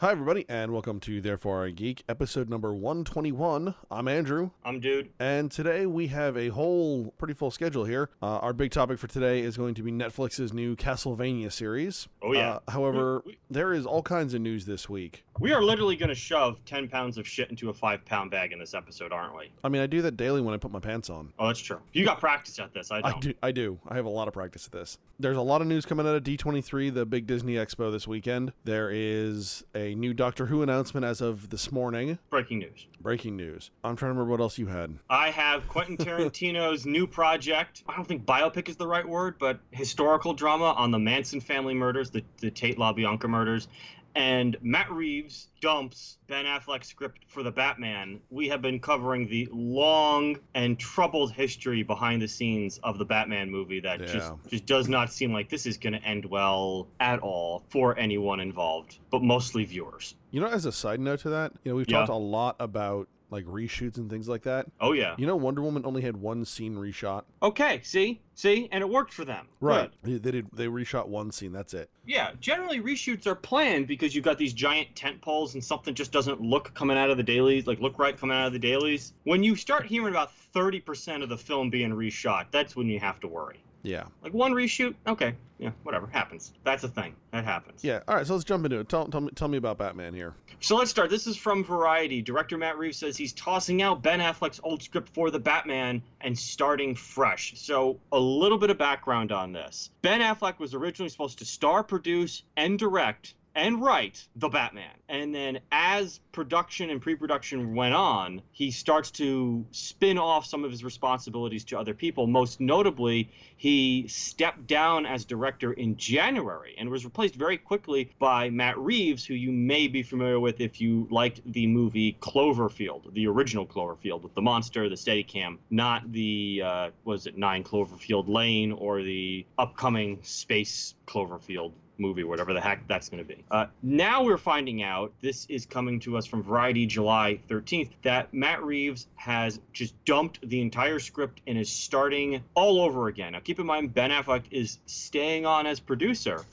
Hi, everybody, and welcome to Therefore I Geek, episode number 121. I'm Andrew, I'm dude. and today we have a whole pretty full schedule here. Uh, our big topic for today is going to be Netflix's new Castlevania series. Oh, yeah. Uh, however, We- we- there is all kinds of news this week. We are literally going to shove 10 pounds of shit into a 5 pound bag in this episode, aren't we? I mean, I do that daily when I put my pants on. Oh, that's true. You got practice at this. I don't. I do. I do. I have a lot of practice at this. There's a lot of news coming out of D23, the big Disney Expo this weekend. There is a new Doctor Who announcement as of this morning. Breaking news. Breaking news. I'm trying to remember what else you had. I have Quentin Tarantino's new project. I don't think biopic is the right word, but historical drama on the Manson family murders, the, the Tate LaBianca murders. And Matt Reeves dumps Ben Affleck's script for the Batman. We have been covering the long and troubled history behind the scenes of the Batman movie that just just does not seem like this is going to end well at all for anyone involved, but mostly viewers. You know, as a side note to that, you know, we've Yeah. talked a lot about like reshoots and things like that. Oh yeah. You know, Wonder Woman only had one scene reshot. Okay, see? See? And it worked for them. Good. They did. They reshot one scene. That's it. Yeah, generally reshoots are planned because you've got these giant tent poles and something just doesn't look coming out of the dailies, like look right coming out of the dailies. When you start hearing about 30% of the film being reshot, that's when you have to worry. Yeah. Like one reshoot, okay, yeah, whatever, happens. That's a thing. That happens. Yeah. All right. So let's jump into it. Tell, tell me tell me about Batman here. So let's start. This is from Variety. Director Matt Reeves says he's tossing out Ben Affleck's old script for the Batman and starting fresh. So, a little bit of background on this. Ben Affleck was originally supposed to star, produce, and direct and write the Batman. And then as production and pre-production went on, he starts to spin off some of his responsibilities to other people. Most notably, he stepped down as director in January and was replaced very quickly by Matt Reeves, who you may be familiar with if you liked the movie Cloverfield, the original Cloverfield with the monster, the Steadicam, not the uh, was it Nine Cloverfield Lane or the upcoming Space Cloverfield movie, whatever the heck that's going to be. Uh, now we're finding out, this is coming to us from Variety July 13th, that Matt Reeves has just dumped the entire script and is starting all over again. Now, keep in mind, Ben Affleck is staying on as producer.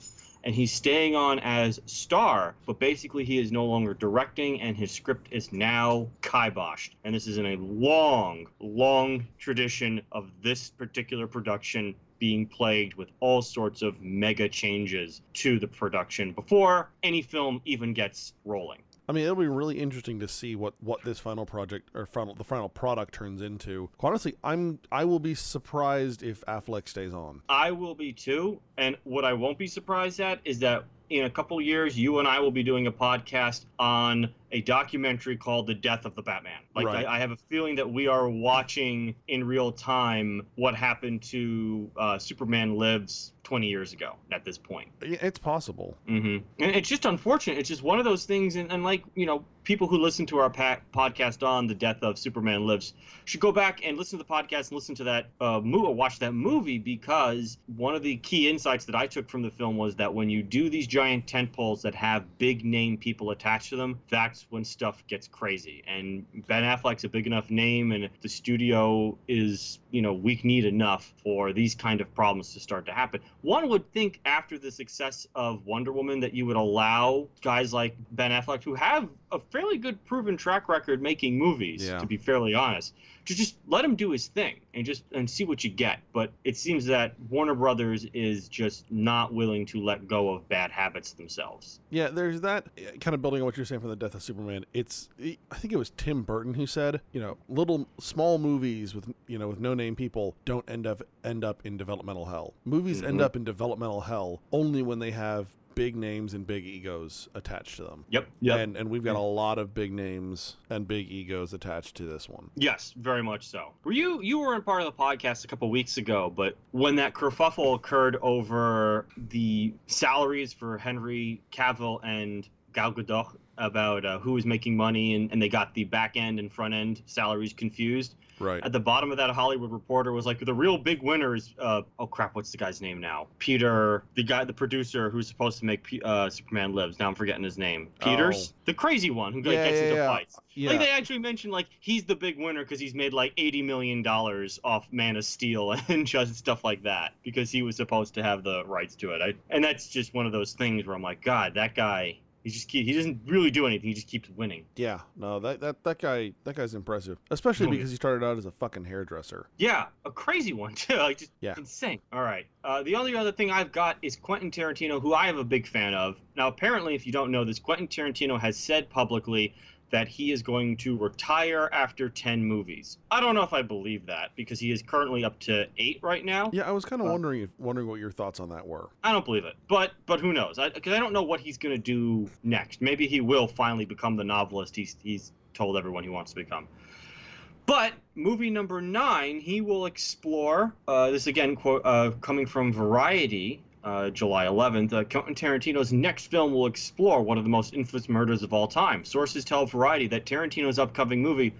And he's staying on as star, but basically he is no longer directing, and his script is now kiboshed. And this is in a long, long tradition of this particular production being plagued with all sorts of mega changes to the production before any film even gets rolling. I mean, it'll be really interesting to see what what this final project or final the final product turns into. Honestly, I'm I will be surprised if Affleck stays on. I will be too, and what I won't be surprised at is that in a couple years, you and I will be doing a podcast on a documentary called The Death of the Batman. Like, Right. I, I have a feeling that we are watching in real time what happened to uh, Superman Lives 20 years ago at this point. It's possible. hmm And it's just unfortunate. It's just one of those things. And, and like, you know, people who listen to our pa- podcast on the death of Superman Lives should go back and listen to the podcast and listen to that uh, movie, watch that movie, because one of the key insights that I took from the film was that when you do these giant tent poles that have big name people attached to them, that's when stuff gets crazy. And Ben Affleck's a big enough name, and the studio is, you know, weak kneed enough for these kind of problems to start to happen. One would think after the success of Wonder Woman that you would allow guys like Ben Affleck, who have a fairly good proven track record making movies, Yeah. to be fairly honest, to just let him do his thing and just and see what you get. But it seems that Warner Brothers is just not willing to let go of bad habits themselves. Yeah, there's that uh, kind of building on what you're saying from the death of Superman. It's I think it was Tim Burton who said, you know, little small movies with you know with no name people don't end up end up in developmental hell. Movies end Mhm. up in developmental hell only when they have big names and big egos attached to them. Yep. And and we've got mm. a lot of big names and big egos attached to this one. Yes, very much so. Were you you weren't part of the podcast a couple weeks ago, but when that kerfuffle occurred over the salaries for Henry Cavill and Gal Gadot about uh, who was making money and, and they got the back end and front end salaries confused. Right. At the bottom of that Hollywood Reporter was like the real big winner is uh, oh crap what's the guy's name now Peter the guy the producer who's supposed to make P- uh, Superman Lives now I'm forgetting his name Peters the crazy one who like, Yeah, gets yeah, into yeah. fights Yeah. like they actually mentioned like he's the big winner because he's made like eighty million dollars off Man of Steel and just stuff like that because he was supposed to have the rights to it. I, and that's just one of those things where I'm like, God, that guy. He just keep, he doesn't really do anything. He just keeps winning. Yeah, no, that that that guy that guy's impressive, especially Oh, because he started out as a fucking hairdresser. Yeah, a crazy one too. Like just Yeah. insane. All right. Uh, the only other thing I've got is Quentin Tarantino, who I am a big fan of. Now, apparently, if you don't know this, Quentin Tarantino has said publicly that he is going to retire after 10 movies. I don't know if I believe that because he is currently up to 8 right now. Yeah, I was kind of wondering wondering what your thoughts on that were. I don't believe it. But but who knows? I cuz I don't know what he's going to do next. Maybe he will finally become the novelist he's he's told everyone he wants to become. But movie number nine, he will explore. Uh, this again, quote, uh, coming from Variety, uh, July 11th. Uh, Quentin Tarantino's next film will explore one of the most infamous murders of all time. Sources tell Variety that Tarantino's upcoming movie,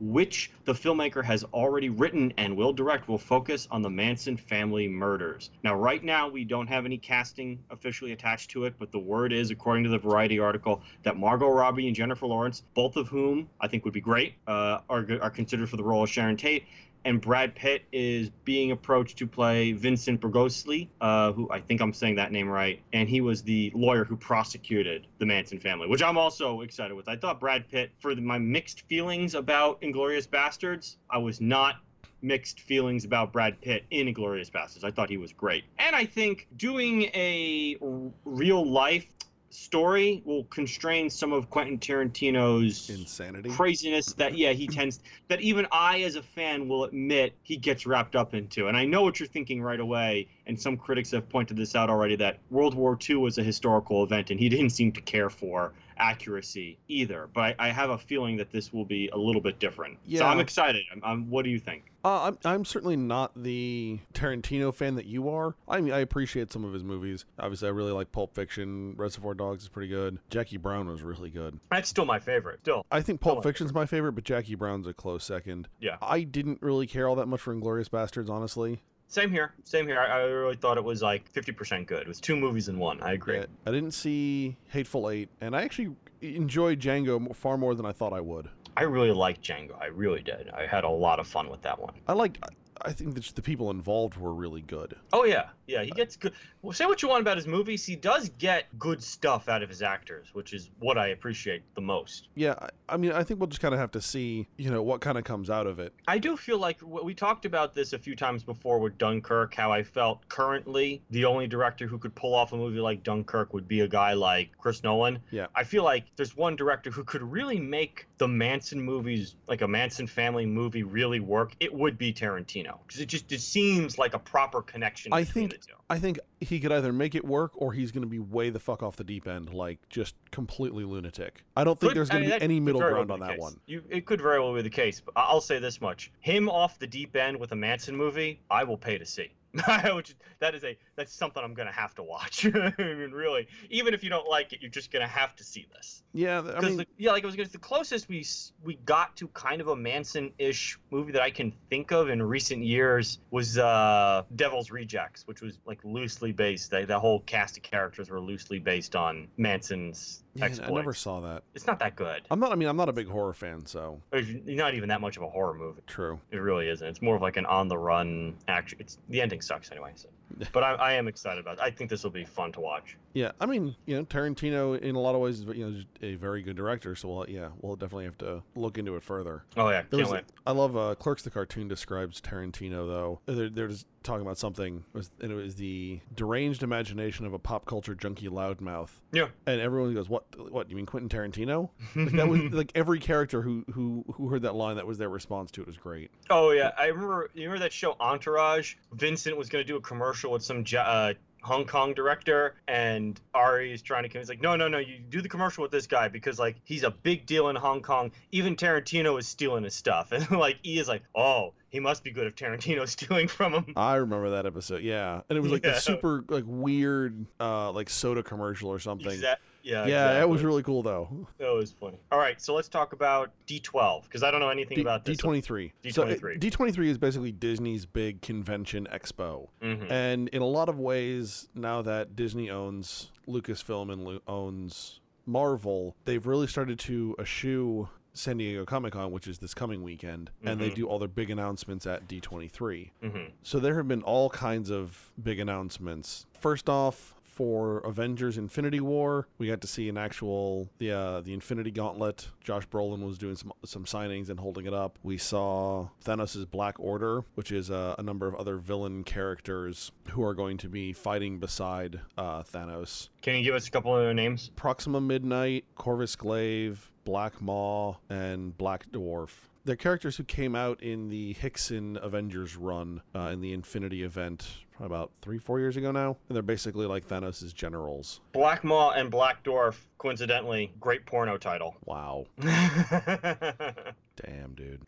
which the filmmaker has already written and will direct, will focus on the Manson family murders. Now, right now, we don't have any casting officially attached to it, but the word is, according to the Variety article, that Margot Robbie and Jennifer Lawrence, both of whom I think would be great, uh, are, are considered for the role of Sharon Tate. And Brad Pitt is being approached to play Vincent Bergosli, uh, who I think I'm saying that name right, and he was the lawyer who prosecuted the Manson family, which I'm also excited with. I thought Brad Pitt, for the, my mixed feelings about Inglorious Bastards, I was not mixed feelings about Brad Pitt in Inglorious Bastards. I thought he was great, and I think doing a r- real life story will constrain some of Quentin Tarantino's Insanity. craziness that yeah he tends that even I as a fan will admit he gets wrapped up into. And I know what you're thinking right away. And some critics have pointed this out already that World War II was a historical event and he didn't seem to care for accuracy either. But I, I have a feeling that this will be a little bit different. Yeah. So I'm excited. I'm, I'm, what do you think? Uh, I'm I'm certainly not the Tarantino fan that you are. I mean, I appreciate some of his movies. Obviously, I really like Pulp Fiction. Reservoir Dogs is pretty good. Jackie Brown was really good. That's still my favorite. Still. I think Still Pulp my Fiction's my favorite, but Jackie Brown's a close second. Yeah. I didn't really care all that much for Inglorious Bastards, honestly. Same here. Same here. I, I really thought it was like 50% good. It was two movies in one. I agree. Yeah, I didn't see Hateful Eight, and I actually enjoyed Django far more than I thought I would. I really liked Django. I really did. I had a lot of fun with that one. I liked. I think that the people involved were really good. Oh yeah, yeah. He gets good. Well, say what you want about his movies, he does get good stuff out of his actors, which is what I appreciate the most. Yeah, I, I mean, I think we'll just kind of have to see, you know, what kind of comes out of it. I do feel like we talked about this a few times before with Dunkirk. How I felt currently the only director who could pull off a movie like Dunkirk would be a guy like Chris Nolan. Yeah. I feel like there's one director who could really make the Manson movies, like a Manson family movie, really work. It would be Tarantino because it just it seems like a proper connection. I think-. I think he could either make it work or he's going to be way the fuck off the deep end, like just completely lunatic. I don't think Could- there's going mean, to be any middle very well ground on that case. one. You, it could very well be the case, but I'll say this much: him off the deep end with a Manson movie, I will pay to see. Which that is a that's something I'm gonna have to watch. I mean, really, even if you don't like it, you're just gonna have to see this. Yeah, I mean, the, yeah, like I was gonna, the closest we we got to kind of a Manson-ish movie that I can think of in recent years was uh, Devil's Rejects, which was like loosely based. The, the whole cast of characters were loosely based on Manson's yeah, I never saw that. It's not that good. I'm not. I mean, I'm not a big horror fan, so It's not even that much of a horror movie. true. It really isn't. It's more of like an on-the-run action. It's the ending sucks anyway. So. But I, I am excited about. it. I think this will be fun to watch. Yeah, I mean, you know, Tarantino in a lot of ways is you know a very good director. So we'll, yeah, we'll definitely have to look into it further. Oh yeah, There can't wait. I love uh, Clerks the cartoon describes Tarantino though. They're, they're just talking about something, and it was the deranged imagination of a pop culture junkie loudmouth. Yeah. And everyone goes, "What? What? You mean Quentin Tarantino?" Like, that was like every character who who who heard that line. That was their response to it. Was great. Oh yeah, I remember. You remember that show Entourage? Vincent was going to do a commercial with some uh, Hong Kong director, and Ari is trying to convince, like, no, no, no, you do the commercial with this guy because like he's a big deal in Hong Kong. Even Tarantino is stealing his stuff, and like E is like, oh, he must be good if Tarantino's stealing from him. I remember that episode. Yeah, and it was like Yeah. the super like weird uh like soda commercial or something. Exact- yeah, yeah, it was really cool though. That was funny. All right, so let's talk about D12 because I don't know anything D about this. twenty three. D23. D twenty three is basically Disney's big convention expo. Mhm. And in a lot of ways, now that Disney owns Lucasfilm and Lu- owns Marvel, they've really started to eschew San Diego Comic Con, which is this coming weekend, and they Mhm. do all their big announcements at D23. Mhm. So there have been all kinds of big announcements. First off, for Avengers: Infinity War. We got to see an actual the uh, the Infinity Gauntlet. Josh Brolin was doing some some signings and holding it up. We saw Thanos' Black Order, which is uh, a number of other villain characters who are going to be fighting beside uh, Thanos. Can you give us a couple of their names? Proxima Midnight, Corvus Glaive, Black Maw, and Black Dwarf. They're characters who came out in the Hickman Avengers run uh, in the Infinity event probably about three, four years ago now. And they're basically like Thanos' generals. Black Maw and Black Dwarf, coincidentally, great porno title. Wow. Damn, dude.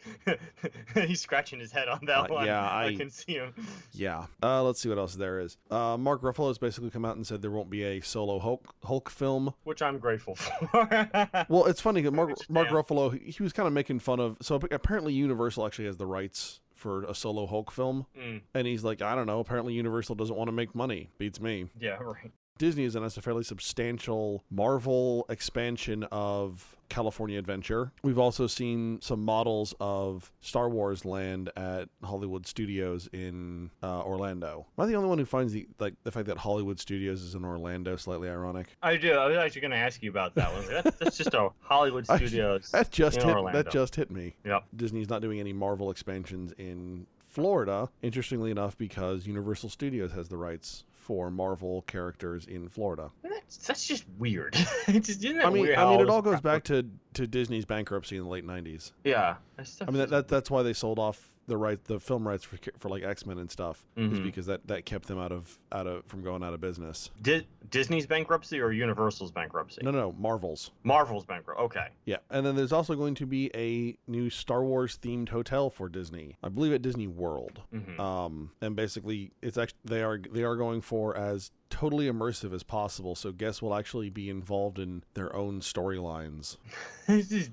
He's scratching his head on that Uh, one. yeah, I... I- can see him. Yeah. Uh, let's see what else there is. Uh, Mark Ruffalo has basically come out and said there won't be a solo Hulk Hulk film. Which I'm grateful for. Well, it's funny. 'cause Mark Mark Ruffalo he, he was kind of making fun of. So apparently Universal actually has the rights for a solo Hulk film, Mm, and he's like, I don't know. Apparently Universal doesn't want to make money. Beats me. yeah, right. Disney has announced a fairly substantial Marvel expansion of California Adventure. We've also seen some models of Star Wars land at Hollywood Studios in uh, Orlando. Am I the only one who finds the like the fact that Hollywood Studios is in Orlando slightly ironic? I do. I was actually going to ask you about that one. That, that's just a Hollywood I- Studios. That just hit. Orlando. That just hit me. Yep. Disney's not doing any Marvel expansions in Florida. Interestingly enough, because Universal Studios has the rights for Marvel characters in Florida. That's, that's just weird. Just, isn't that I mean, weird I mean, it all goes back to, to Disney's bankruptcy in the late '90s. Yeah. I mean, that, that that's why they sold off the right the film rights for for like X Men and stuff, is Mhm. because that that kept them out of out of from going out of business. Di- Disney's bankruptcy or Universal's bankruptcy? No, no, no, Marvel's. Marvel's bankrupt. Okay. Yeah, and then there's also going to be a new Star Wars themed hotel for Disney. I believe at Disney World. hmm Um, and basically, it's actually they are they are going for as totally immersive as possible. So guests will actually be involved in their own storylines.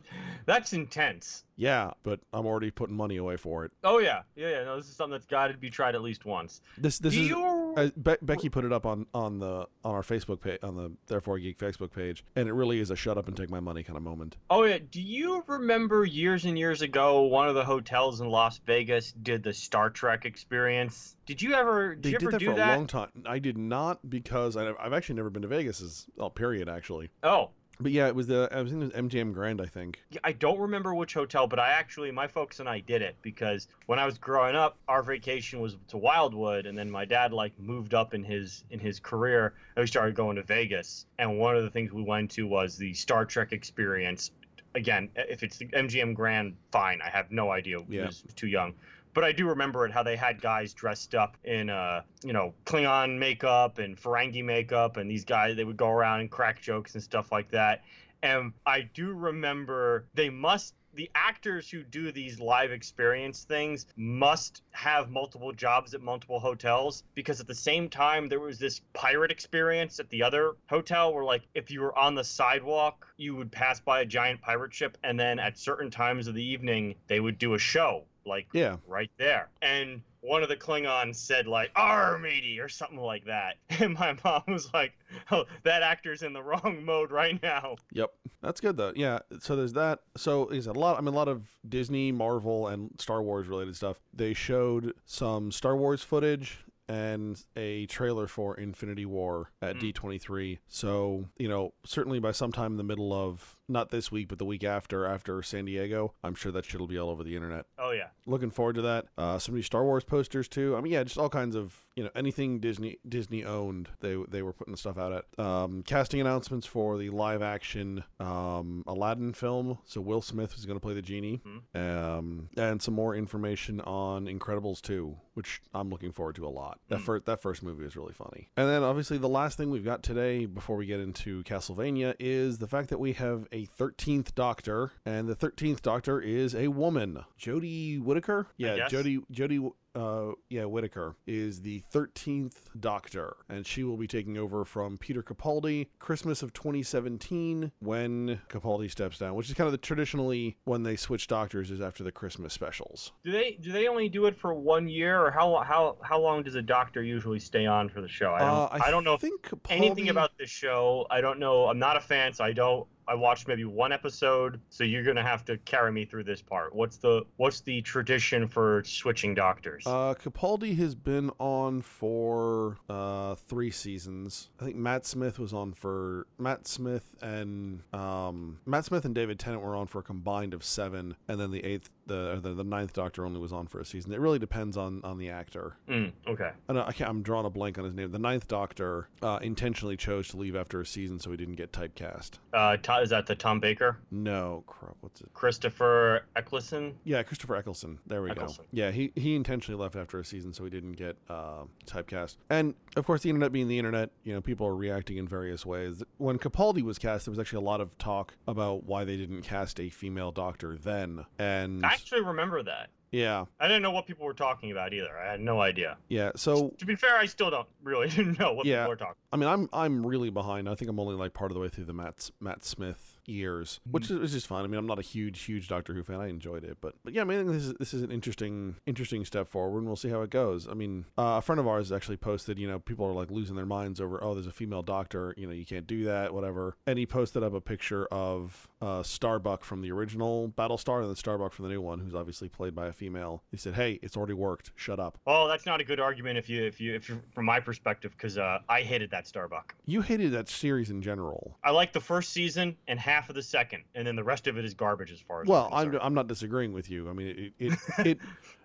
That's intense. Yeah, but I'm already putting money away for it. Oh yeah, yeah, yeah. No, this is something that's got to be tried at least once. This this Do is. you? Uh, Be- Becky put it up on, on the on our Facebook page on the Therefore Geek Facebook page, and it really is a shut up and take my money kind of moment. Oh yeah. Do you remember years and years ago, one of the hotels in Las Vegas did the Star Trek experience? Did you ever? Did They you did ever that do for that? a long time. I did not because I, I've actually never been to Vegas. Is oh, uh, period actually. Oh, But yeah, it was the I was in the MGM Grand, I think. Yeah, I don't remember which hotel, but I actually, my folks and I did it because when I was growing up, our vacation was to Wildwood, and then my dad like moved up in his in his career, and we started going to Vegas. And one of the things we went to was the Star Trek experience. Again, if it's the MGM Grand, fine. I have no idea. Yeah. Was too young. But I do remember it how they had guys dressed up in uh you know Klingon makeup and Ferengi makeup, and these guys they would go around and crack jokes and stuff like that. And I do remember they must the actors who do these live experience things must have multiple jobs at multiple hotels because at the same time there was this pirate experience at the other hotel where like if you were on the sidewalk you would pass by a giant pirate ship and then at certain times of the evening they would do a show like Yeah. right there. And one of the Klingons said like "Arr, matey" or something like that. And my mom was like, "Oh, that actor's in the wrong mode right now." Yep, that's good though. Yeah, so there's that. So is a lot. I mean, a lot of Disney, Marvel, and Star Wars related stuff. They showed some Star Wars footage and a trailer for Infinity War at Mm. D23. So you know, certainly by sometime in the middle of not this week, but the week after, after San Diego, I'm sure that shit'll be all over the internet. Oh yeah. Looking forward to that. Uh, some new Star Wars posters too. I mean, yeah, just all kinds of you know anything Disney Disney owned. They they were putting stuff out at. Um, casting announcements for the live action um, Aladdin film. So Will Smith is going to play the genie, um, and some more information on Incredibles 2, which I'm looking forward to a lot. That Mm. first that first movie is really funny. And then obviously the last thing we've got today before we get into Castlevania is the fact that we have a 13th Doctor, and the 13th Doctor is a woman, Jodie Whittaker. Yeah. Jodie Jodie uh, yeah, Whittaker is the 13th Doctor, and she will be taking over from Peter Capaldi Christmas of 2017 when Capaldi steps down, which is kind of the traditionally when they switch doctors is after the Christmas specials. Do they do they only do it for one year, or how how how long does a doctor usually stay on for the show? I don't Uh, I, don't know Capaldi, anything about this show. I don't know. I'm not a fan, so I don't I watched maybe one episode, so you're gonna have to carry me through this part. What's the what's the tradition for switching doctors? Uh, Capaldi has been on for uh, three seasons. I think Matt Smith was on for Matt Smith and um, Matt Smith and David Tennant were on for a combined of seven, and then the eighth, the the, the ninth Doctor only was on for a season. It really depends on on the actor. Mm, okay. I, know, I can't, I'm drawing a blank on his name. The ninth Doctor uh, intentionally chose to leave after a season so he didn't get typecast. Uh, is that the Tom Baker? No, crap. What's it? Christopher Eccleston? Yeah, Christopher Eccleston. There we Eccleston. go. Yeah, he, he intentionally left after a season so he didn't get uh, typecast. And of course, the internet being the internet, you know, people are reacting in various ways. When Capaldi was cast, there was actually a lot of talk about why they didn't cast a female doctor then. And I actually remember that. yeah, I didn't know what people were talking about either. I had no idea. yeah. So To be fair, I still don't really know what Yeah. people are talking. I mean, I'm I'm really behind. I think I'm only like part of the way through the Matt Matt Smith years, which is, is just fine. I mean, I'm not a huge huge Doctor Who fan. I enjoyed it, but but yeah, I mean, I think this is this is an interesting interesting step forward, and we'll see how it goes. I mean, uh, a friend of ours actually posted, you know, people are like losing their minds over, oh, there's a female Doctor, you know, you can't do that, whatever. And he posted up a picture of uh, Starbuck from the original Battlestar and then Starbuck from the new one, who's obviously played by a female. He said, hey, it's already worked. Shut up. Well, that's not a good argument if you if you if you from my perspective because uh, I hated that Starbuck. You hated that series in general. I liked the first season and half of the second, and then the rest of it is garbage as far as Well, I'm I'm. I'm not disagreeing with you. I mean, it it, it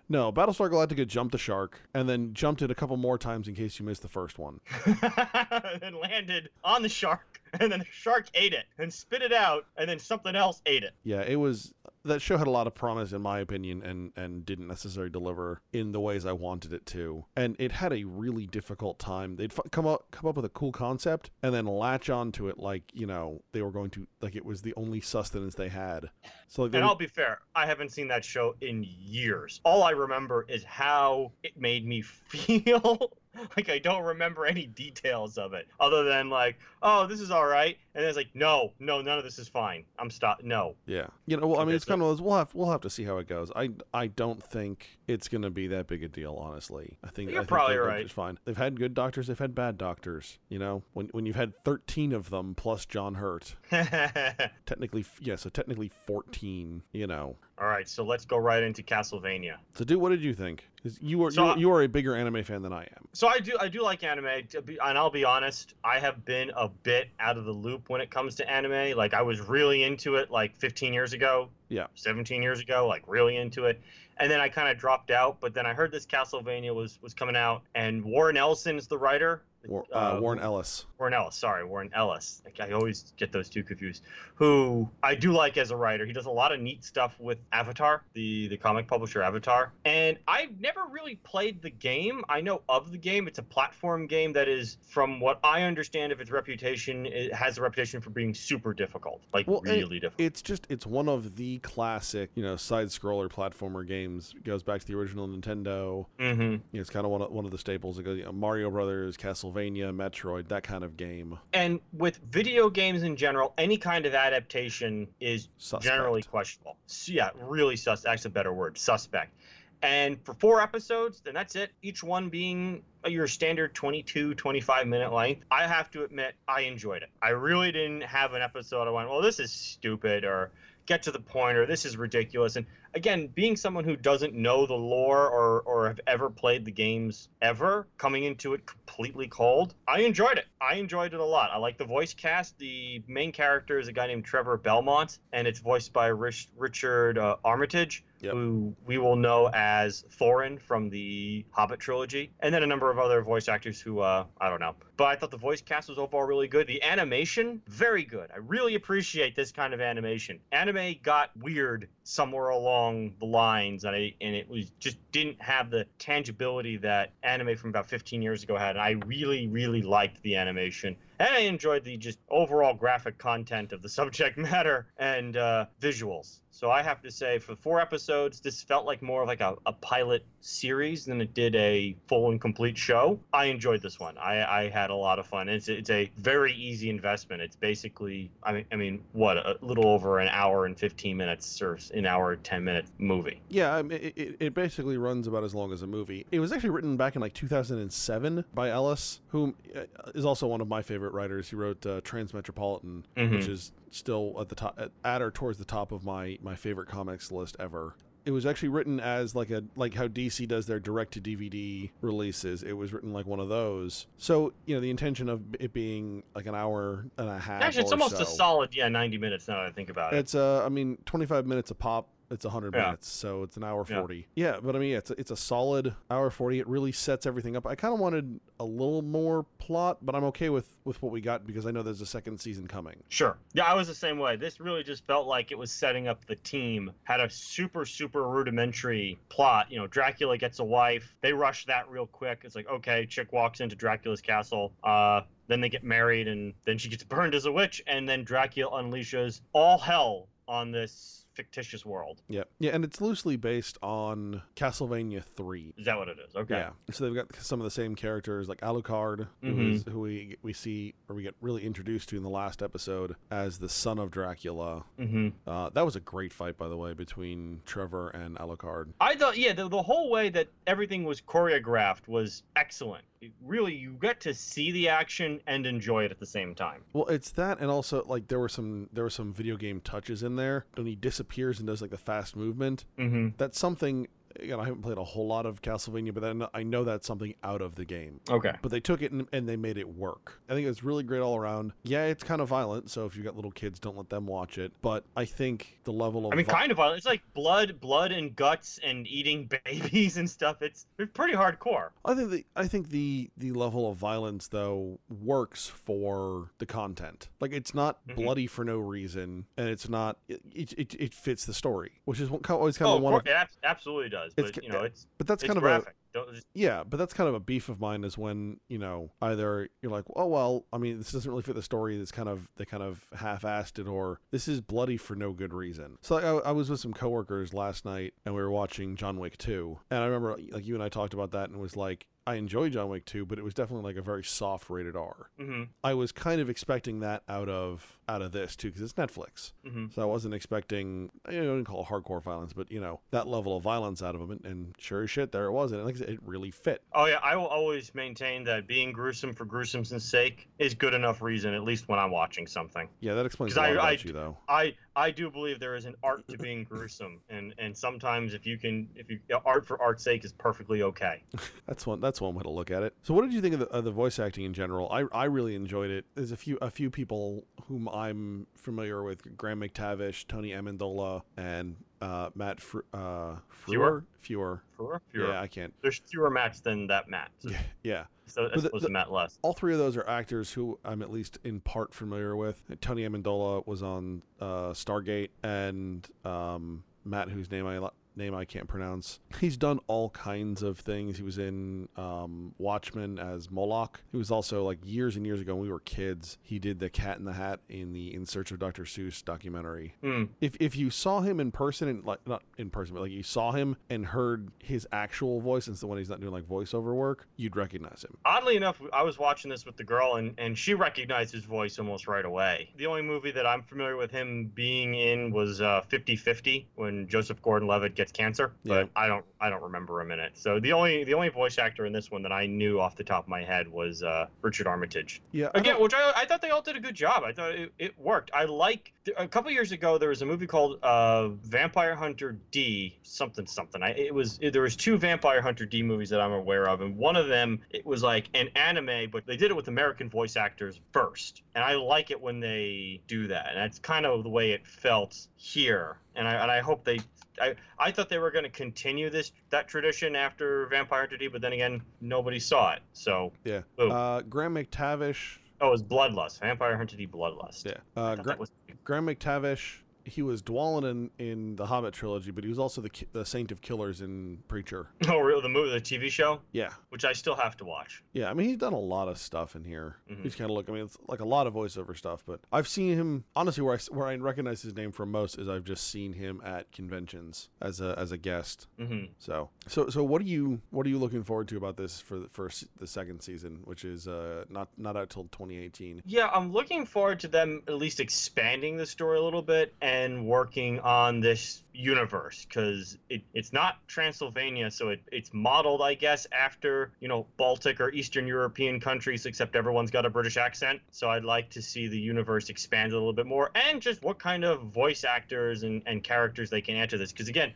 no Battlestar Galactica jumped the shark and then jumped it a couple more times in case you missed the first one. and landed on the shark, and then the shark ate it and spit it out, and then something else ate it. Yeah, it was that show had a lot of promise in my opinion and and didn't necessarily deliver in the ways I wanted it to. And it had a really difficult time. They'd f- come up come up with a cool concept and then latch onto it like, you know, they were going to like it was the only sustenance they had. So like they And would- I'll be fair, I haven't seen that show in years. All I remember is how it made me feel. like I don't remember any details of it, other than like, oh, this is all right, and it's like, no, no, none of this is fine. I'm stop. No. Yeah, you know, well, I mean, it's kind of we'll have we'll have to see how it goes. I I don't think it's gonna be that big a deal, honestly. I think You're I think probably right. It's fine. They've had good doctors, they've had bad doctors. You know, when when you've had thirteen of them plus John Hurt, technically, yeah, so technically fourteen. You know, all right, so let's go right into Castlevania. so dude, what did you think? You are So you, I- are- you are a bigger anime fan than I am. So I do I do like anime, to be, and I'll be honest, I have been a bit out of the loop when it comes to anime. Like I was really into it like 15 years ago, Yeah. 17 years ago, like really into it, and then I kind of dropped out. But then I heard this Castlevania was was coming out, and Warren Ellison is the writer. War, uh, Uh, Warren Ellis. Warren Ellis, sorry, Warren Ellis. Like, I always get those two confused. Who I do like as a writer. He does a lot of neat stuff with Avatar, the the comic publisher Avatar. And I've never really played the game. I know of the game. It's a platform game that is, from what I understand of its reputation, it has a reputation for being super difficult, like Well, really difficult. It's just it's one of the classic, you know, side scroller platformer games. It goes back to the original Nintendo. mm-hmm. You know, it's kind of one of one of the staples. It goes, you know, Mario Brothers, Castlevania, Metroid, that kind of game. And with video games in general, any kind of adaptation is Suspect. generally questionable. So, yeah, really sus. That's a better word, suspect. And for four episodes, then that's it. Each one being your standard 22, 25 minute length. I have to admit, I enjoyed it. I really didn't have an episode I went, well, this is stupid, or get to the point, or this is ridiculous. And again, being someone who doesn't know the lore or, or have ever played the games ever, coming into it completely cold, I enjoyed it. I enjoyed it a lot. I like the voice cast. The main character is a guy named Trevor Belmont, and it's voiced by Rich, Richard uh, Armitage. Yep. Who we will know as Thorin from the Hobbit trilogy, and then a number of other voice actors who uh, I don't know. But I thought the voice cast was overall really good. The animation, very good. I really appreciate this kind of animation. Anime got weird somewhere along the lines, and, I, and it was just didn't have the tangibility that anime from about 15 years ago had. And I really, really liked the animation. And I enjoyed the just overall graphic content of the subject matter and uh, visuals. So I have to say, for four episodes, this felt like more of like a, a pilot series than it did a full and complete show. I enjoyed this one. I, I had a lot of fun. It's it's a very easy investment. It's basically, I mean, I mean, what a little over an hour and 15 minutes or an hour and 10 minute movie. Yeah, I mean, it, it, basically runs about as long as a movie. It was actually written back in like 2007 by Ellis, who uh, also one of my favorite writers. He wrote uh, Transmetropolitan, Mhm. which is still at the top, at, at or towards the top of my my favorite comics list ever. It was actually written as like a like how DC does their direct to DVD releases. It was written like one of those. So you know the intention of it being like an hour and a half. Actually, it's almost so. a solid yeah 90 minutes now that I think about it. It's uh, I mean, twenty five minutes a pop. It's hundred Yeah. minutes, so it's an hour forty. Yeah. but I mean, it's a, it's a solid hour forty. It really sets everything up. I kind of wanted a little more plot, but I'm okay with with what we got because I know there's a second season coming. Sure. Yeah, I was the same way. This really just felt like it was setting up the team. Had a super, super rudimentary plot. You know, Dracula gets a wife. They rush that real quick. It's like, okay, chick walks into Dracula's castle. Uh, then they get married, and then she gets burned as a witch, and then Dracula unleashes all hell on this fictitious world. Yeah, yeah, and it's loosely based on Castlevania Three. Is that what it is? Okay. Yeah, so they've got some of the same characters like Alucard, who, Mhm. is, who we we see or we get really introduced to in the last episode as the son of Dracula. Mm-hmm. Uh, that was a great fight, by the way, between Trevor and Alucard. I thought, yeah, the, the whole way that everything was choreographed was excellent. Really, you get to see the action and enjoy it at the same time. Well, it's that, and also like there were some there were some video game touches in there. When he disappears and does like the fast movement, Mm-hmm. that's something. Again, I haven't played a whole lot of Castlevania, but then I know that's something out of the game. Okay. But they took it and, and they made it work. I think it's really great all around. Yeah, it's kind of violent, so if you've got little kids, don't let them watch it. But I think the level of I mean, vi- kind of violent. It's like blood, blood and guts and eating babies and stuff. It's, it's pretty hardcore. I think the I think the the level of violence though works for the content. Like it's not Mhm. bloody for no reason, and it's not it it, it fits the story, which is what always kind oh, of of one course, of. it abs- absolutely does. It's But you know, it's But that's it's kind of a. Just, yeah, but that's kind of a beef of mine is when you know either you're like, oh well, I mean this doesn't really fit the story. It's kind of they kind of half-assed it, or this is bloody for no good reason. So I, I was with some coworkers last night, and we were watching John Wick 2, and I remember like you and I talked about that, and it was like I enjoy John Wick 2, but it was definitely like a very soft rated R. mm-hmm, I was kind of expecting that out of out of this too, because it's Netflix. mm-hmm. So I wasn't expecting, I don't call it hardcore violence, but you know, that level of violence out of them. And, and sure as shit, there it was. And like said, it really fit. Oh yeah, I will always maintain that being gruesome for gruesome's sake is good enough reason, at least when I'm watching something. Yeah, that explains a lot I- about I- you, though. I I do believe there is an art to being gruesome, and and sometimes if you can, if you art for art's sake is perfectly okay. That's one. That's one way to look at it. So, what did you think of the, of the voice acting in general? I, I really enjoyed it. There's a few a few people whom I'm familiar with: Graham McTavish, Tony Amendola, and uh, Matt Fr- uh, Fewer? Fewer. Fewer, fewer. Yeah, I can't. There's fewer Matts than that Matt. So, Yeah, yeah. so But as the- opposed to Matt less. All three of those are actors who I'm at least in part familiar with. Tony Amendola was on uh, Stargate, and um, Matt, whose name I name I can't pronounce. He's done all kinds of things. He was in um, Watchmen as Moloch. He was also like years and years ago when we were kids. He did the Cat in the Hat in the In Search of Dr. Seuss documentary. Hmm. If if you saw him in person and like not in person, but like you saw him and heard his actual voice instead when he's not doing like voiceover work, you'd recognize him. Oddly enough, I was watching this with the girl, and, and she recognized his voice almost right away. The only movie that I'm familiar with him being in was uh, 50-50 when Joseph Gordon-Levitt gets cancer, but Yeah. I don't I don't remember him in it. So the only the only voice actor in this one that I knew off the top of my head was uh, Richard Armitage. Yeah, I Again, don't- which I, I thought they all did a good job. I thought it, it worked. I like a couple years ago there was a movie called uh, Vampire Hunter D something something. I it was there was two Vampire Hunter D movies that I'm aware of, and one of them it was like an anime, but they did it with American voice actors first, and I like it when they do that, and that's kind of the way it felt here, and I and I hope they. I, I thought they were going to continue this that tradition after Vampire Hunter D, but then again, nobody saw it. So, yeah. Uh, Graham McTavish. oh, it was Bloodlust. Vampire Hunter D Bloodlust. Yeah. Uh, Gra- was Graham McTavish. He was Dwalin in, in the Hobbit trilogy, but he was also the the Saint of Killers in Preacher. oh, really? The movie, the TV show, Yeah, which I still have to watch. yeah. I mean, he's done a lot of stuff in here. Mhm. He's kind of look. I mean, it's like a lot of voiceover stuff, but I've seen him honestly. Where I where I recognize his name from most is I've just seen him at conventions as a as a guest. hmm So so so what are you what are you looking forward to about this for the first the second season, which is uh not not out till 2018. Yeah, I'm looking forward to them at least expanding the story a little bit and working on this universe because it, it's not Transylvania, so it, it's modeled, I guess, after you know Baltic or Eastern European countries, except everyone's got a British accent. So I'd like to see the universe expand a little bit more, and just what kind of voice actors and, and characters they can add to this. Because again,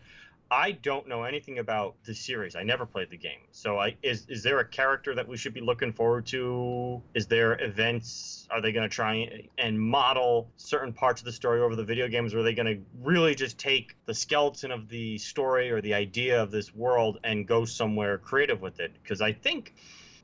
I don't know anything about the series. I never played the game. So I is is there a character that we should be looking forward to? Is there events? Are they going to try and model certain parts of the story over the video games? Or are they going to really just take the skeleton of the story or the idea of this world and go somewhere creative with it? Because I think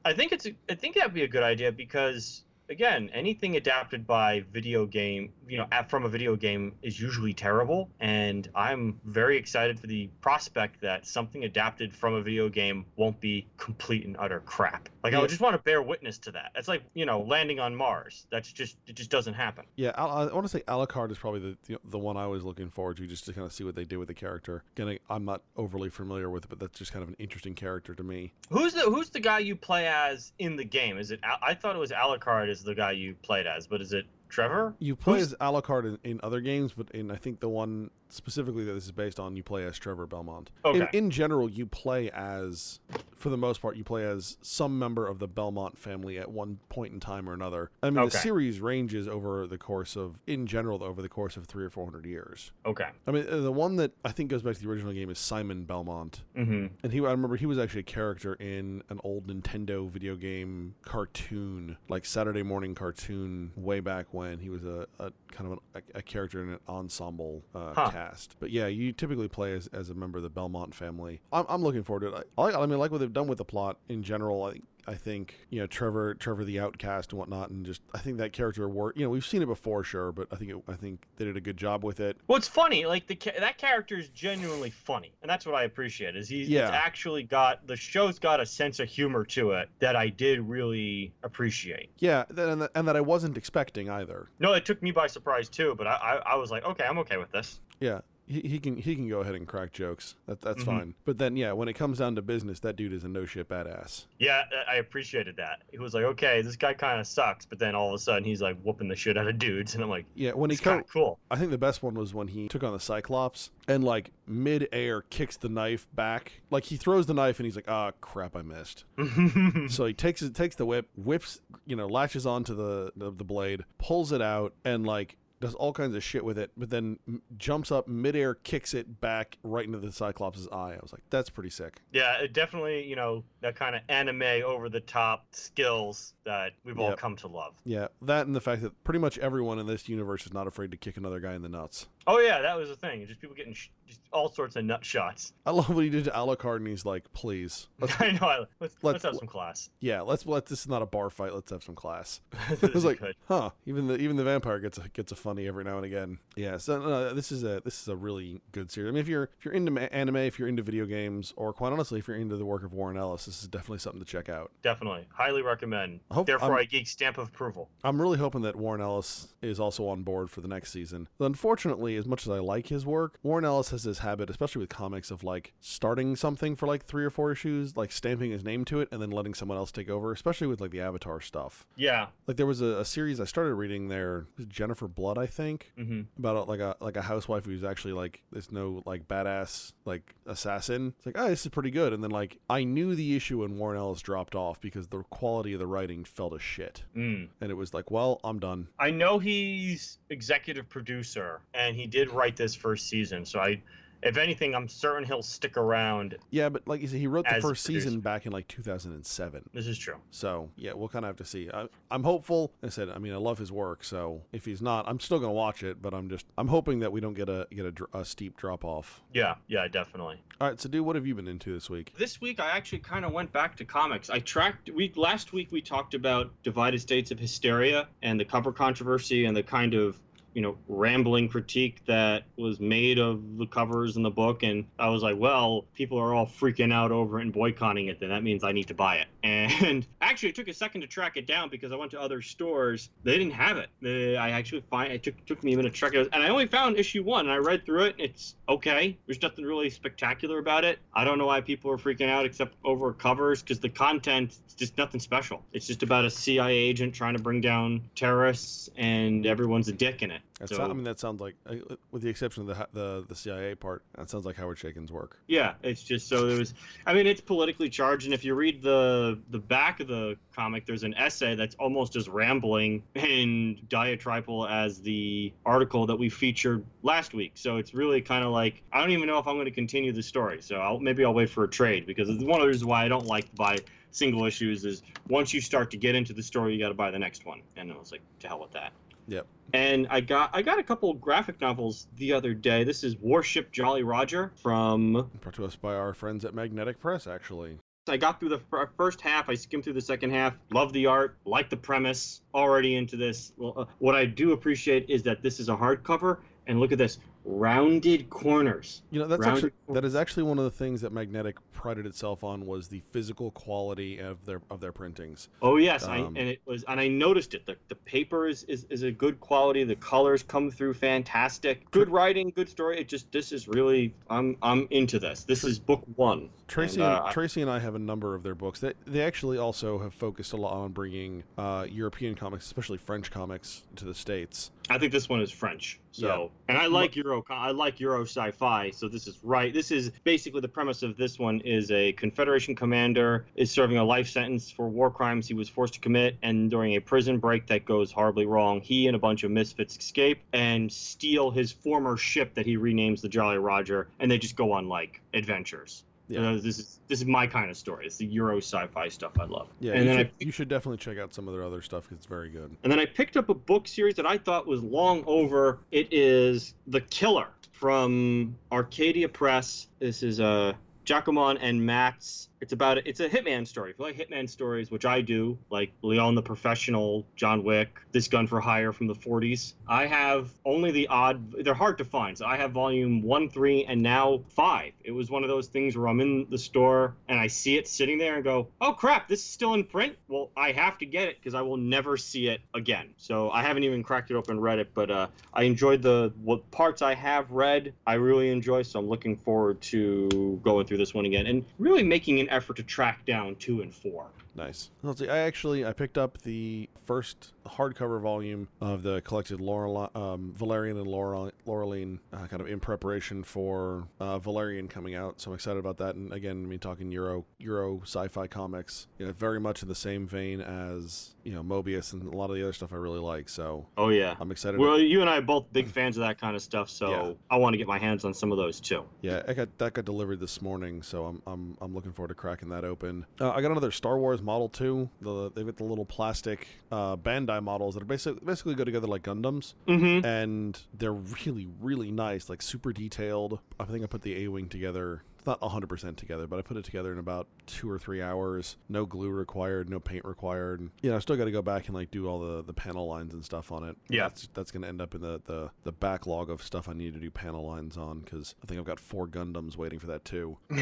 I think it's a, I think that'd be a good idea because again, anything adapted by video game, you know, from a video game is usually terrible. And I'm very excited for the prospect that something adapted from a video game won't be complete and utter crap. Like yeah. I just want to bear witness to that. It's like you know landing on Mars. That's just it just doesn't happen. Yeah, I, I want to say Alucard is probably the, the, the one I was looking forward to just to kind of see what they did with the character. I'm not overly familiar with it, but that's just kind of an interesting character to me. Who's the Who's the guy you play as in the game? Is it? I thought it was Alucard is the guy you played as, but is it Trevor? You play Who's... as Alucard in, in, other games, but in I think the one specifically that this is based on, you play as Trevor Belmont. Okay. In, in general, you play as, for the most part, you play as some member of the Belmont family at one point in time or another. I mean, okay. the series ranges over the course of, in general, over the course of three or four hundred years. Okay. I mean, the one that I think goes back to the original game is Simon Belmont, mm-hmm. and he, I remember he was actually a character in an old Nintendo video game cartoon, like Saturday morning cartoon, way back when he was a, a kind of an, a, a, character in an ensemble uh, huh. cast. But yeah, you typically play as, as a member of the Belmont family. I'm, I'm looking forward to it. I, I, mean, I like what they've done with the plot in general. I I think you know Trevor, Trevor the Outcast and whatnot, and just I think that character worked. You know, we've seen it before, sure, but I think it, I think they did a good job with it. Well, it's funny, like the that character is genuinely funny, and that's what I appreciate. Is he's yeah. actually got the show's got a sense of humor to it that I did really appreciate. Yeah, and and that I wasn't expecting either. No, it took me by surprise too, but I I, I was like, okay, I'm okay with this. Yeah, he, he can he can go ahead and crack jokes. That that's mm-hmm. fine. But then yeah, when it comes down to business, that dude is a no shit badass. Yeah, I appreciated that. He was like, okay, this guy kind of sucks, but then all of a sudden he's like whooping the shit out of dudes, and I'm like, yeah, when he kind of cool. I think the best one was when he took on the Cyclops and like mid air kicks the knife back. Like he throws the knife and he's like, ah, oh, crap, I missed. so he takes it, takes the whip, whips, you know, latches onto the, the the blade, pulls it out, and like does all kinds of shit with it, but then jumps up midair, kicks it back right into the Cyclops' eye. I was like, that's pretty sick. Yeah, it definitely, you know, that kind of anime over the top skills that we've yep. all come to love. Yeah, that and the fact that pretty much everyone in this universe is not afraid to kick another guy in the nuts. Oh yeah, that was the thing. Just people getting sh- just all sorts of nut shots. I love what he did to Alucard, and he's like, "Please, I know. Let's, let's, let's have some class." Yeah, let's let this is not a bar fight. Let's have some class. it was like, could. huh? Even the even the vampire gets a gets a funny every now and again. Yeah. So no, this is a this is a really good series. I mean, if you're if you're into anime, if you're into video games, or quite honestly, if you're into the work of Warren Ellis, this is definitely something to check out. Definitely, highly recommend. Hope, Therefore, I'm, I geek stamp of approval. I'm really hoping that Warren Ellis is also on board for the next season. Unfortunately, as much as I like his work, Warren Ellis has this habit, especially with comics, of like starting something for like three or four issues, like stamping his name to it, and then letting someone else take over. Especially with like the Avatar stuff. Yeah. Like there was a, a series I started reading there, Jennifer Blood, I think, mm-hmm. about like a like a housewife who's actually like there's no like badass like assassin. It's like oh this is pretty good, and then like I knew the issue when Warren Ellis dropped off because the quality of the writing fell to shit, mm. and it was like well I'm done. I know he's executive producer, and he did write this first season, so I if anything, I'm certain he'll stick around. Yeah, but like you said, he wrote the first season back in like 2007. This is true. So yeah, we'll kind of have to see. I, am hopeful. I said, I mean, I love his work. So if he's not, I'm still gonna watch it. But I'm just, I'm hoping that we don't get a get a, a steep drop off. Yeah, yeah, definitely. All right, so dude, what have you been into this week? This week, I actually kind of went back to comics. I tracked. We last week we talked about divided states of hysteria and the cover controversy and the kind of you know rambling critique that was made of the covers in the book and i was like well people are all freaking out over it and boycotting it then that means i need to buy it. And actually it took a second to track it down because i went to other stores. They didn't have it. I actually find it took, took me a minute to track it. And i only found issue one and i read through it it's okay. There's nothing really spectacular about it. I don't know why people are freaking out except over covers because the content is just nothing special. It's just about a cia agent trying to bring down terrorists and everyone's a dick in it That's So- not- I mean, that sounds like, uh, with the exception of the the the CIA part, that sounds like Howard Chaykin's work. Yeah, it's just so there was. I mean, it's politically charged, and if you read the the back of the comic, there's an essay that's almost as rambling and diatribal as the article that we featured last week. So it's really kind of like I don't even know if I'm going to continue the story. So I'll, maybe I'll wait for a trade because it's one of the reasons why I don't like to buy single issues is once you start to get into the story, you got to buy the next one, and I was like, to hell with that. Yep. And I got I got a couple graphic novels the other day. This is Warship Jolly Roger from Brought to us by our friends at Magnetic Press, actually. I got through the first half. I skimmed through the second half. Love the art. Like the premise. Already into this. Well, uh, what I do appreciate is that this is a hardcover. And look at this rounded corners. You know, that's Rounded actually that is actually one of the things that Magnetic prided itself on was the physical quality of their of their printings. Oh yes, I, Um, and it was, and I noticed it. The, the paper is, is is a good quality. The colors come through fantastic. Good writing, good story. It just this is really I'm I'm into this. This is book one. Tracy And, and, uh, I- Tracy and I have a number of their books. They they actually also have focused a lot on bringing uh, European comics, especially French comics, to the states. I think this one is French. So, and I like Euro, I like Euro sci-fi. So this is right. This is basically the premise of this one is a Confederation commander is serving a life sentence for war crimes he was forced to commit, and during a prison break that goes horribly wrong, he and a bunch of misfits escape and steal his former ship that he renames the Jolly Roger, and they just go on like adventures. Yeah. Uh, this is this is my kind of story. It's the Euro sci-fi stuff I love. Yeah, and you then I should, you should definitely check out some of their other stuff 'cause it's very good. and then I picked up a book series that I thought was long over. It is The Killer from Archaia Press. This is uh, Jacamon and Matz. It's about it's a hitman story. If you like hitman stories, which I do, like Leon the Professional, John Wick, This Gun for Hire from the 40s. I have only the odd. They're hard to find. So I have volume one, three, and now five. It was one of those things where I'm in the store and I see it sitting there and go, "Oh crap, this is still in print." Well, I have to get it because I will never see it again. So I haven't even cracked it open, read it, but uh, I enjoyed the what parts I have read. I really enjoy, so I'm looking forward to going through this one again and really making an effort to track down two and four. Nice. Let's see. I actually I picked up the first hardcover volume of the collected Laurel, um, Valerian and Laurel, Laureline, uh, kind of in preparation for uh, Valerian coming out. So I'm excited about that. And again, I mean, talking Euro Euro sci-fi comics, you know, very much in the same vein as you know Moebius and a lot of the other stuff I really like. So Oh yeah. I'm excited. Well, you and I are both big fans of that kind of stuff, so Yeah. I want to get my hands on some of those too. Yeah, I got that got delivered this morning, so I'm I'm I'm looking forward to cracking that open. Uh, I got another Star Wars model too. The they've got the little plastic uh, Bandai models that are basically basically go together like Gundams, Mm-hmm. and they're really really really nice, like super detailed. I think I put the A wing together. It's not 100% together, but I put it together in about two or three hours. No glue required, no paint required. You know, I still got to go back and like do all the, the panel lines and stuff on it. Yeah. that's that's gonna end up in the the, the backlog of stuff I need to do panel lines on because I think I've got four Gundams waiting for that too.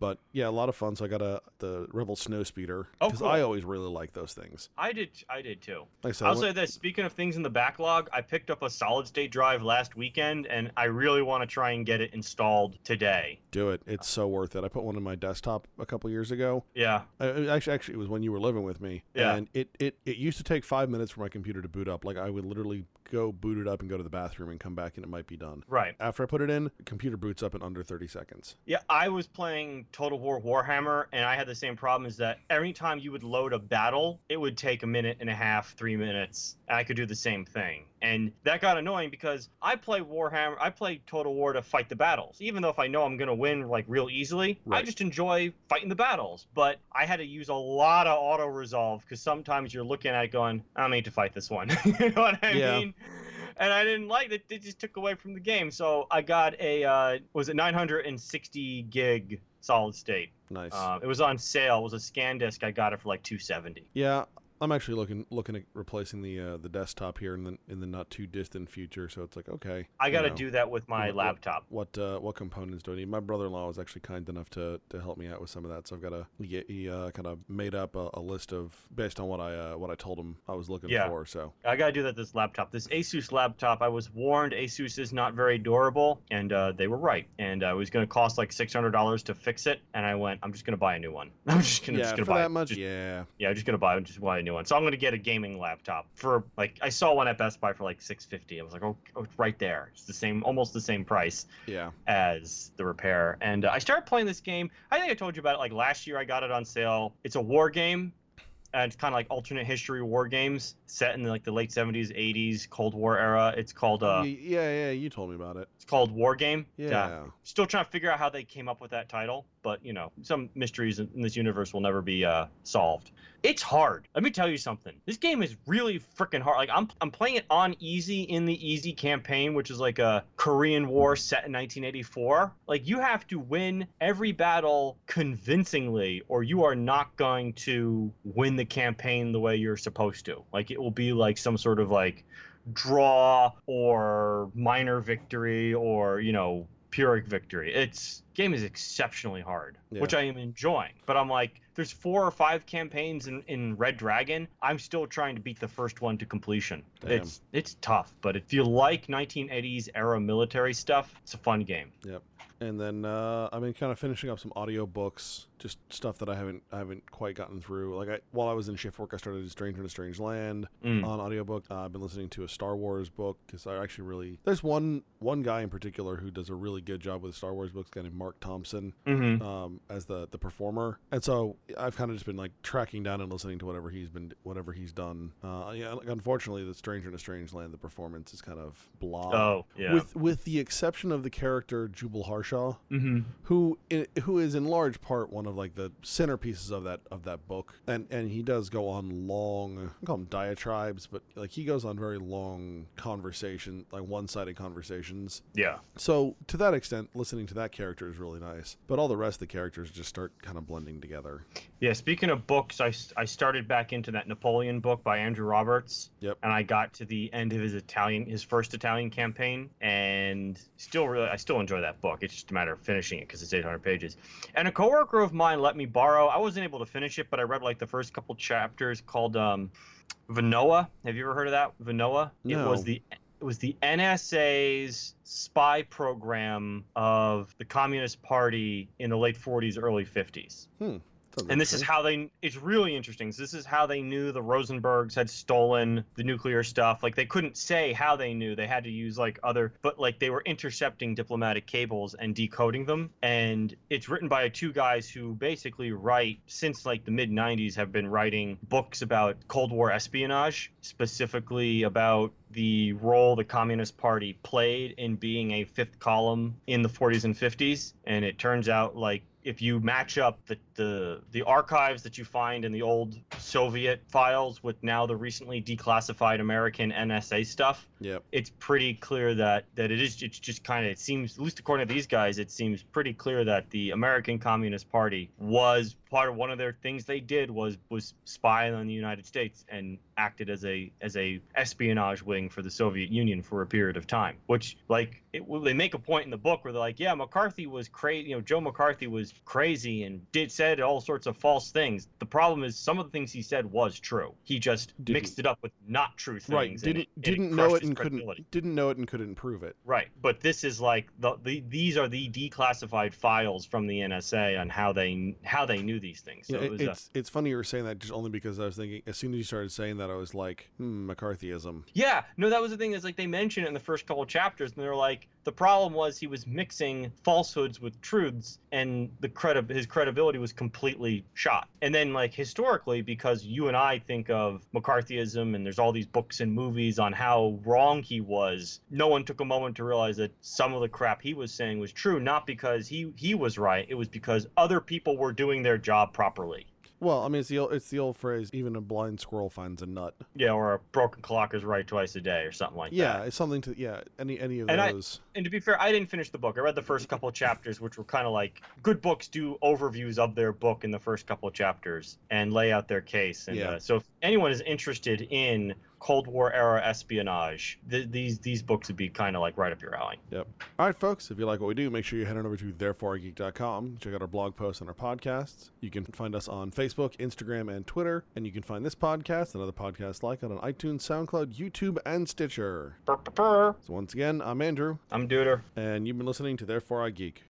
But yeah, a lot of fun. So I got a the Rebel Snowspeeder Oh, because cool. I always really like those things. I did. I did too. Like I said, I'll say this. Speaking of things in the backlog, I picked up a solid state drive last weekend, and I really want to try and get it installed today. do it. It's so worth it. I put one in my desktop a couple years ago. Yeah. I, actually, actually, it was when you were living with me. Yeah. And it, it, it used to take five minutes for my computer to boot up. Like I would literally go boot it up and go to the bathroom and come back and it might be done. Right. After I put it in, the computer boots up in under 30 seconds. Yeah, I was playing Total War Warhammer, and I had the same problem. Is that every time you would load a battle, it would take a minute and a half, three minutes, and I could do the same thing. And that got annoying because I play Warhammer, I play Total War to fight the battles. Even though if I know I'm gonna win like real easily, I just enjoy fighting the battles. But I had to use a lot of auto resolve because sometimes you're looking at it going, I don't need to fight this one. you know what I Yeah. mean? and I didn't like it. It just took away from the game. So I got a uh, was it 960 gig solid state. Nice. Uh, it was on sale. It was a SanDisk. I got it for like 270. yeah. I'm actually looking looking at replacing the uh, the desktop here in the in the not too distant future. So it's like okay, I got to know. do that with my what- what- laptop. what uh, what components do I need? My brother-in-law was actually kind enough to, to help me out with some of that, so I've got to he, he uh, kind of made up a, a list of based on what I uh, what I told him I was looking Yeah. for. So I got to do that this laptop. This Asus laptop, I was warned Asus is not very durable, and uh, they were right. And uh, it was going to cost like $600 to fix it, and I went, I'm just going to buy a new one. I'm just going to yeah, gonna buy that much, just- yeah, yeah, I'm just going to buy just buy a new new one. So I'm gonna get a gaming laptop for like I saw one at Best Buy for like 650. I was like, oh, oh right there. It's the same, almost the same price Yeah. as the repair. And uh, I started playing this game. I think I told you about it like last year. I got it on sale. It's a war game. And it's kind of like alternate history war games set in like the late 70s, 80s, Cold War era. It's called uh, yeah, yeah, you told me about it. it's called War Game. Yeah. Still trying to figure out how they came up with that title, but you know, some mysteries in this universe will never be uh, solved. It's hard. Let me tell you something. This game is really freaking hard. Like I'm I'm playing it on easy in the easy campaign, which is like a Korean War set in 1984. Like you have to win every battle convincingly or you are not going to win the campaign the way you're supposed to. Like it will be like some sort of like draw or minor victory or you know pyrrhic victory. It's game is exceptionally hard Yeah. which i am enjoying but i'm like there's four or five campaigns in, in red dragon. I'm still trying to beat the first one to completion. Damn. it's it's tough but if you like 1980s era military stuff it's a fun game And then uh, I've been kind of finishing up some audiobooks, just stuff that I haven't I haven't quite gotten through. Like I, while I was in shift work, I started Stranger in a Strange Land Mm. on audiobook. Uh, I've been listening to a Star Wars book because I actually really there's one one guy in particular who does a really good job with Star Wars books, a guy named Marc Thompson, hmm um, as the the performer. And so I've kind of just been like tracking down and listening to whatever he's been whatever he's done. Uh, yeah, like, unfortunately, the Stranger in a Strange Land, the performance is kind of blah. oh yeah With with the exception of the character Jubal Harshaw, hmm who who is in large part one of like the centerpieces of that of that book, and and he does go on long, I call them diatribes, but like he goes on very long conversation, like one sided conversations. yeah So to that extent, listening to that character is really nice, but all the rest of the characters just start kind of blending together. Yeah, speaking of books, I I started back into that Napoleon book by Andrew Roberts. Yep. And I got to the end of his Italian, his first Italian campaign, and still really, I still enjoy that book. It's just a matter of finishing it because it's 800 pages. And a coworker of mine let me borrow. I wasn't able to finish it, but I read like the first couple chapters called um, Venona. Have you ever heard of that? Venona. It was the it was the NSA's spy program of the Communist Party in the late 40s, early 50s Sounds and this is how they it's really interesting. So this is how they knew the rosenbergs had stolen the nuclear stuff. Like they couldn't say how they knew. They had to use like other but like they were intercepting diplomatic cables and decoding them. And it's written by two guys who basically write since like the mid 90s have been writing books about cold war espionage specifically about the role the communist party played in being a fifth column in the 40s and 50s and it turns out like if you match up the, the the archives that you find in the old Soviet files with now the recently declassified American NSA stuff, Yep. it's pretty clear that that it is it's just kind of it seems at least according to these guys it seems pretty clear that the American Communist Party was part of one of their things they did was was spy on the United States and acted as a as a espionage wing for the Soviet Union for a period of time which like it, well, they make a point in the book where they're like yeah McCarthy was crazy you know Joe McCarthy was crazy and did said all sorts of false things the problem is some of the things he said was true he just Didn't- mixed it up with not true things Right. Didn't it- didn't know it and couldn't didn't know it and couldn't prove it. Right, but this is like the, the these are the declassified files from the NSA on how they how they knew these things. So Yeah, it it- was a, it's it's funny you were saying that just only because I was thinking as soon as you started saying that I was like, hmm, McCarthyism. yeah, no, that was the thing. Is like they mention it in the first couple chapters, and they're like the problem was he was mixing falsehoods with truths, and the credi- his credibility was completely shot. And then like historically, because you and I think of McCarthyism, and there's all these books and movies on how wrong he was, no one took a moment to realize that some of the crap he was saying was true, not because he he was right, it was because other people were doing their job properly. Well, I mean, it's the old, it's the old phrase, even a blind squirrel finds a nut. Yeah, or a broken clock is right twice a day, or something like yeah, that. Yeah, it's something to yeah. Any any of And I- those. And to be fair, I didn't finish the book. I read the first couple of chapters, which were kind of like good books do overviews of their book in the first couple of chapters and lay out their case. And Yeah. uh, so, if anyone is interested in Cold War era espionage, th- these these books would be kind of like right up your alley. Yep. All right, folks, if you like what we do, make sure you head on over to thereforegeek.com. Check out our blog posts and our podcasts. You can find us on Facebook, Instagram, and Twitter. And you can find this podcast and other podcasts like it on iTunes, SoundCloud, YouTube, and Stitcher. Purr, purr, purr. So once again, I'm Andrew, I'm Duder. and you've been listening to Therefore I Geek.